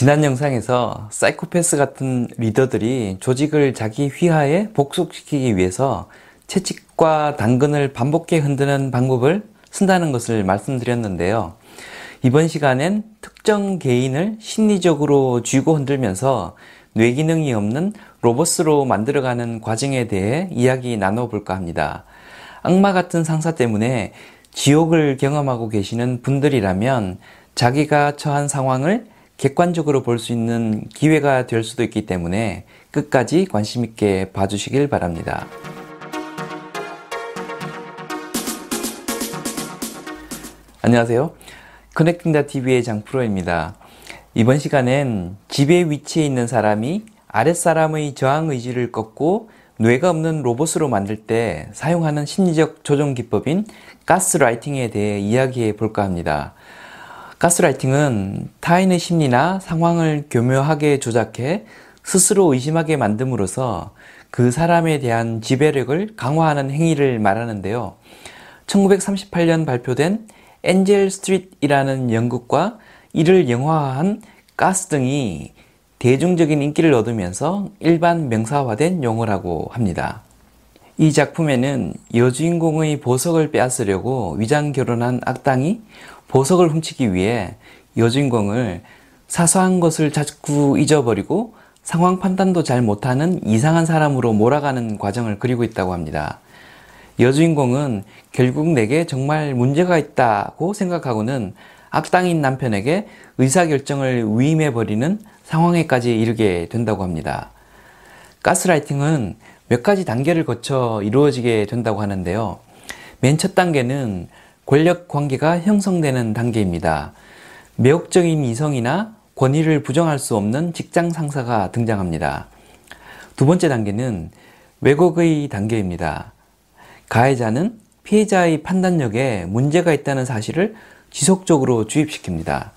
지난 영상에서 사이코패스 같은 리더들이 조직을 자기 휘하에 복속시키기 위해서 채찍과 당근을 반복해 흔드는 방법을 쓴다는 것을 말씀드렸는데요. 이번 시간엔 특정 개인을 심리적으로 쥐고 흔들면서 뇌기능이 없는 로봇으로 만들어가는 과정에 대해 이야기 나눠볼까 합니다. 악마 같은 상사 때문에 지옥을 경험하고 계시는 분들이라면 자기가 처한 상황을 객관적으로 볼 수 있는 기회가 될 수도 있기 때문에 끝까지 관심 있게 봐주시길 바랍니다. 안녕하세요. 커넥팅다 TV의 장프로입니다. 이번 시간엔 지배 위치에 있는 사람이 아랫사람의 저항 의지를 꺾고 뇌가 없는 로봇으로 만들 때 사용하는 심리적 조정 기법인 가스라이팅에 대해 이야기해 볼까 합니다. 가스라이팅은 타인의 심리나 상황을 교묘하게 조작해 스스로 의심하게 만듦으로써 그 사람에 대한 지배력을 강화하는 행위를 말하는데요. 1938년 발표된 엔젤 스트릿이라는 연극과 이를 영화화한 가스 등이 대중적인 인기를 얻으면서 일반 명사화된 용어라고 합니다. 이 작품에는 여주인공의 보석을 빼앗으려고 위장 결혼한 악당이 보석을 훔치기 위해 여주인공을 사소한 것을 자꾸 잊어버리고 상황 판단도 잘 못하는 이상한 사람으로 몰아가는 과정을 그리고 있다고 합니다. 여주인공은 결국 내게 정말 문제가 있다고 생각하고는 악당인 남편에게 의사결정을 위임해버리는 상황에까지 이르게 된다고 합니다. 가스라이팅은 몇 가지 단계를 거쳐 이루어지게 된다고 하는데요. 맨 첫 단계는 권력 관계가 형성되는 단계입니다. 매혹적인 이성이나 권위를 부정할 수 없는 직장 상사가 등장합니다. 두 번째 단계는 왜곡의 단계입니다. 가해자는 피해자의 판단력에 문제가 있다는 사실을 지속적으로 주입시킵니다.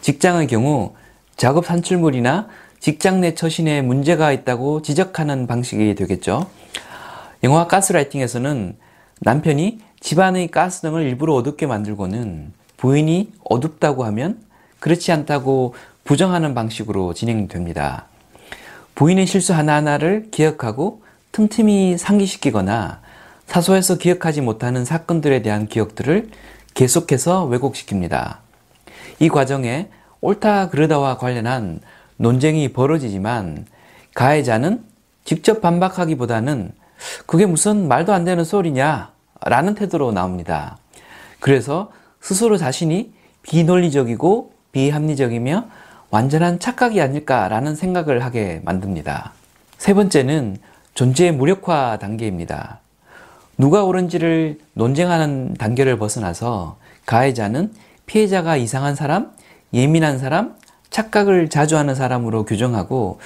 직장의 경우 작업 산출물이나 직장 내 처신에 문제가 있다고 지적하는 방식이 되겠죠. 영화 가스라이팅에서는 남편이 집안의 가스 등을 일부러 어둡게 만들고는 부인이 어둡다고 하면 그렇지 않다고 부정하는 방식으로 진행됩니다. 부인의 실수 하나하나를 기억하고 틈틈이 상기시키거나 사소해서 기억하지 못하는 사건들에 대한 기억들을 계속해서 왜곡시킵니다. 이 과정에 옳다 그르다와 관련한 논쟁이 벌어지지만 가해자는 직접 반박하기보다는 그게 무슨 말도 안 되는 소리냐 라는 태도로 나옵니다. 그래서 스스로 자신이 비논리적이고 비합리적이며 완전한 착각이 아닐까라는 생각을 하게 만듭니다. 세 번째는 존재의 무력화 단계입니다. 누가 옳은지를 논쟁하는 단계를 벗어나서 가해자는 피해자가 이상한 사람, 예민한 사람, 착각을 자주 하는 사람으로 규정하고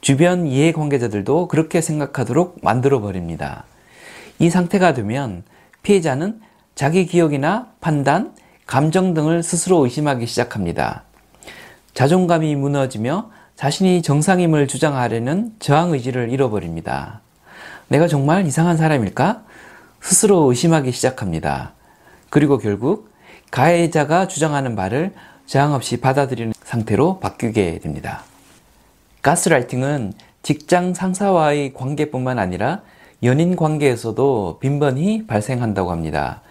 주변 이해관계자들도 그렇게 생각하도록 만들어 버립니다. 이 상태가 되면 피해자는 자기 기억이나 판단, 감정 등을 스스로 의심하기 시작합니다. 자존감이 무너지며 자신이 정상임을 주장하려는 저항 의지를 잃어버립니다. 내가 정말 이상한 사람일까? 스스로 의심하기 시작합니다. 그리고 결국 가해자가 주장하는 말을 저항 없이 받아들이는 상태로 바뀌게 됩니다. 가스라이팅은 직장 상사와의 관계뿐만 아니라 연인 관계에서도 빈번히 발생한다고 합니다.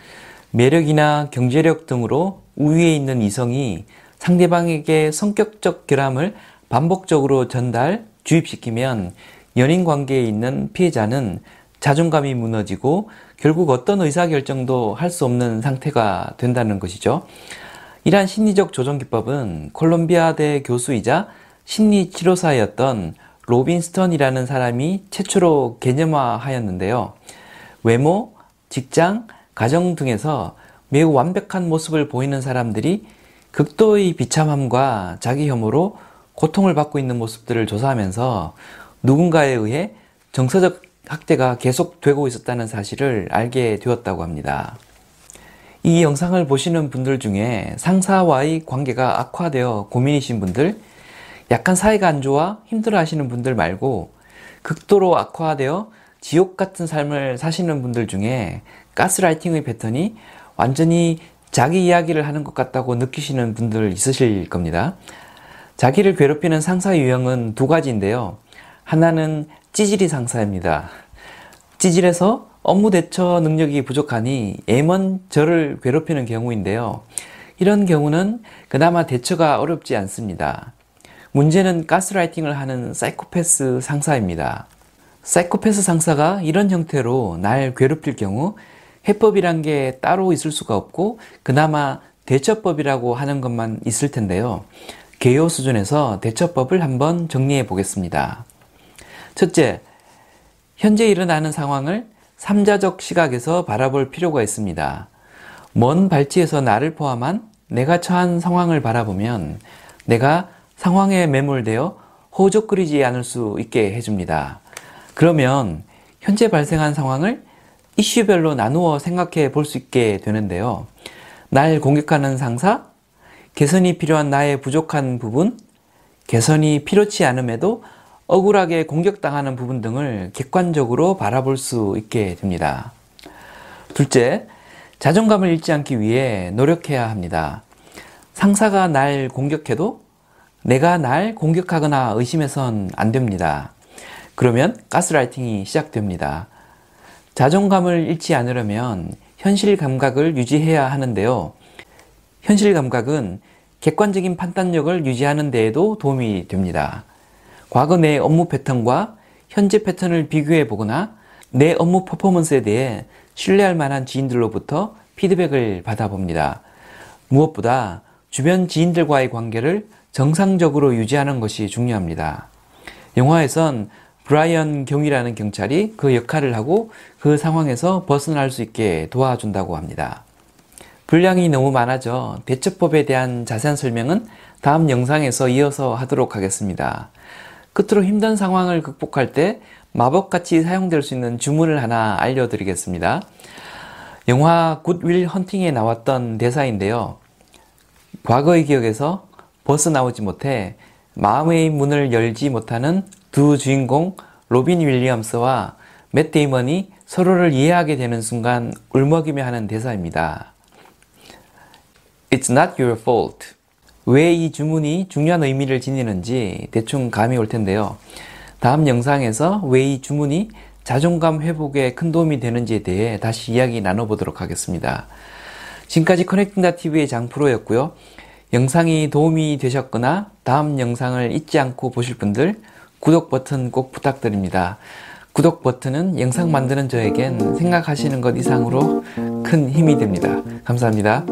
매력이나 경제력 등으로 우위에 있는 이성이 상대방에게 성격적 결함을 반복적으로 전달, 주입시키면 연인 관계에 있는 피해자는 자존감이 무너지고 결국 어떤 의사결정도 할 수 없는 상태가 된다는 것이죠. 이러한 심리적 조정 기법은 콜롬비아대 교수이자 심리치료사였던 로빈 스턴이라는 사람이 최초로 개념화하였는데요. 외모, 직장, 가정 등에서 매우 완벽한 모습을 보이는 사람들이 극도의 비참함과 자기 혐오로 고통을 받고 있는 모습들을 조사하면서 누군가에 의해 정서적 학대가 계속되고 있었다는 사실을 알게 되었다고 합니다. 이 영상을 보시는 분들 중에 상사와의 관계가 악화되어 고민이신 분들, 약간 사이가 안 좋아 힘들어 하시는 분들 말고 극도로 악화되어 지옥 같은 삶을 사시는 분들 중에 가스라이팅의 패턴이 완전히 자기 이야기를 하는 것 같다고 느끼시는 분들 있으실 겁니다. 자기를 괴롭히는 상사 유형은 두 가지인데요. 하나는 찌질이 상사입니다. 찌질해서 업무 대처 능력이 부족하니 애먼 저를 괴롭히는 경우인데요. 이런 경우는 그나마 대처가 어렵지 않습니다. 문제는 가스라이팅을 하는 사이코패스 상사입니다. 사이코패스 상사가 이런 형태로 날 괴롭힐 경우 해법이란 게 따로 있을 수가 없고 그나마 대처법이라고 하는 것만 있을 텐데요. 개요 수준에서 대처법을 한번 정리해 보겠습니다. 첫째, 현재 일어나는 상황을 삼자적 시각에서 바라볼 필요가 있습니다. 먼 발치에서 나를 포함한 내가 처한 상황을 바라보면 내가 상황에 매몰되어 호적거리지 않을 수 있게 해줍니다. 그러면 현재 발생한 상황을 이슈별로 나누어 생각해 볼 수 있게 되는데요. 날 공격하는 상사, 개선이 필요한 나의 부족한 부분, 개선이 필요치 않음에도 억울하게 공격당하는 부분 등을 객관적으로 바라볼 수 있게 됩니다. 둘째, 자존감을 잃지 않기 위해 노력해야 합니다. 상사가 날 공격해도 내가 날 공격하거나 의심해선 안 됩니다. 그러면 가스라이팅이 시작됩니다. 자존감을 잃지 않으려면 현실 감각을 유지해야 하는데요. 현실 감각은 객관적인 판단력을 유지하는 데에도 도움이 됩니다. 과거 내 업무 패턴과 현재 패턴을 비교해 보거나 내 업무 퍼포먼스에 대해 신뢰할 만한 지인들로부터 피드백을 받아봅니다. 무엇보다 주변 지인들과의 관계를 정상적으로 유지하는 것이 중요합니다. 영화에선 브라이언 경이라는 경찰이 그 역할을 하고 그 상황에서 벗어날 수 있게 도와준다고 합니다. 분량이 너무 많아져 대처법에 대한 자세한 설명은 다음 영상에서 이어서 하도록 하겠습니다. 끝으로 힘든 상황을 극복할 때 마법같이 사용될 수 있는 주문을 하나 알려드리겠습니다. 영화 굿윌 헌팅에 나왔던 대사인데요. 과거의 기억에서 벗어 나오지 못해 마음의 문을 열지 못하는 두 주인공 로빈 윌리엄스와 맷 데이먼이 서로를 이해하게 되는 순간 울먹이며 하는 대사입니다. It's not your fault. 왜 이 주문이 중요한 의미를 지니는지 대충 감이 올 텐데요. 다음 영상에서 왜 이 주문이 자존감 회복에 큰 도움이 되는지에 대해 다시 이야기 나눠보도록 하겠습니다. 지금까지 커넥팅다 TV의 장프로였고요. 영상이 도움이 되셨거나 다음 영상을 잊지 않고 보실 분들 구독 버튼 꼭 부탁드립니다. 구독 버튼은 영상 만드는 저에겐 생각하시는 것 이상으로 큰 힘이 됩니다. 감사합니다.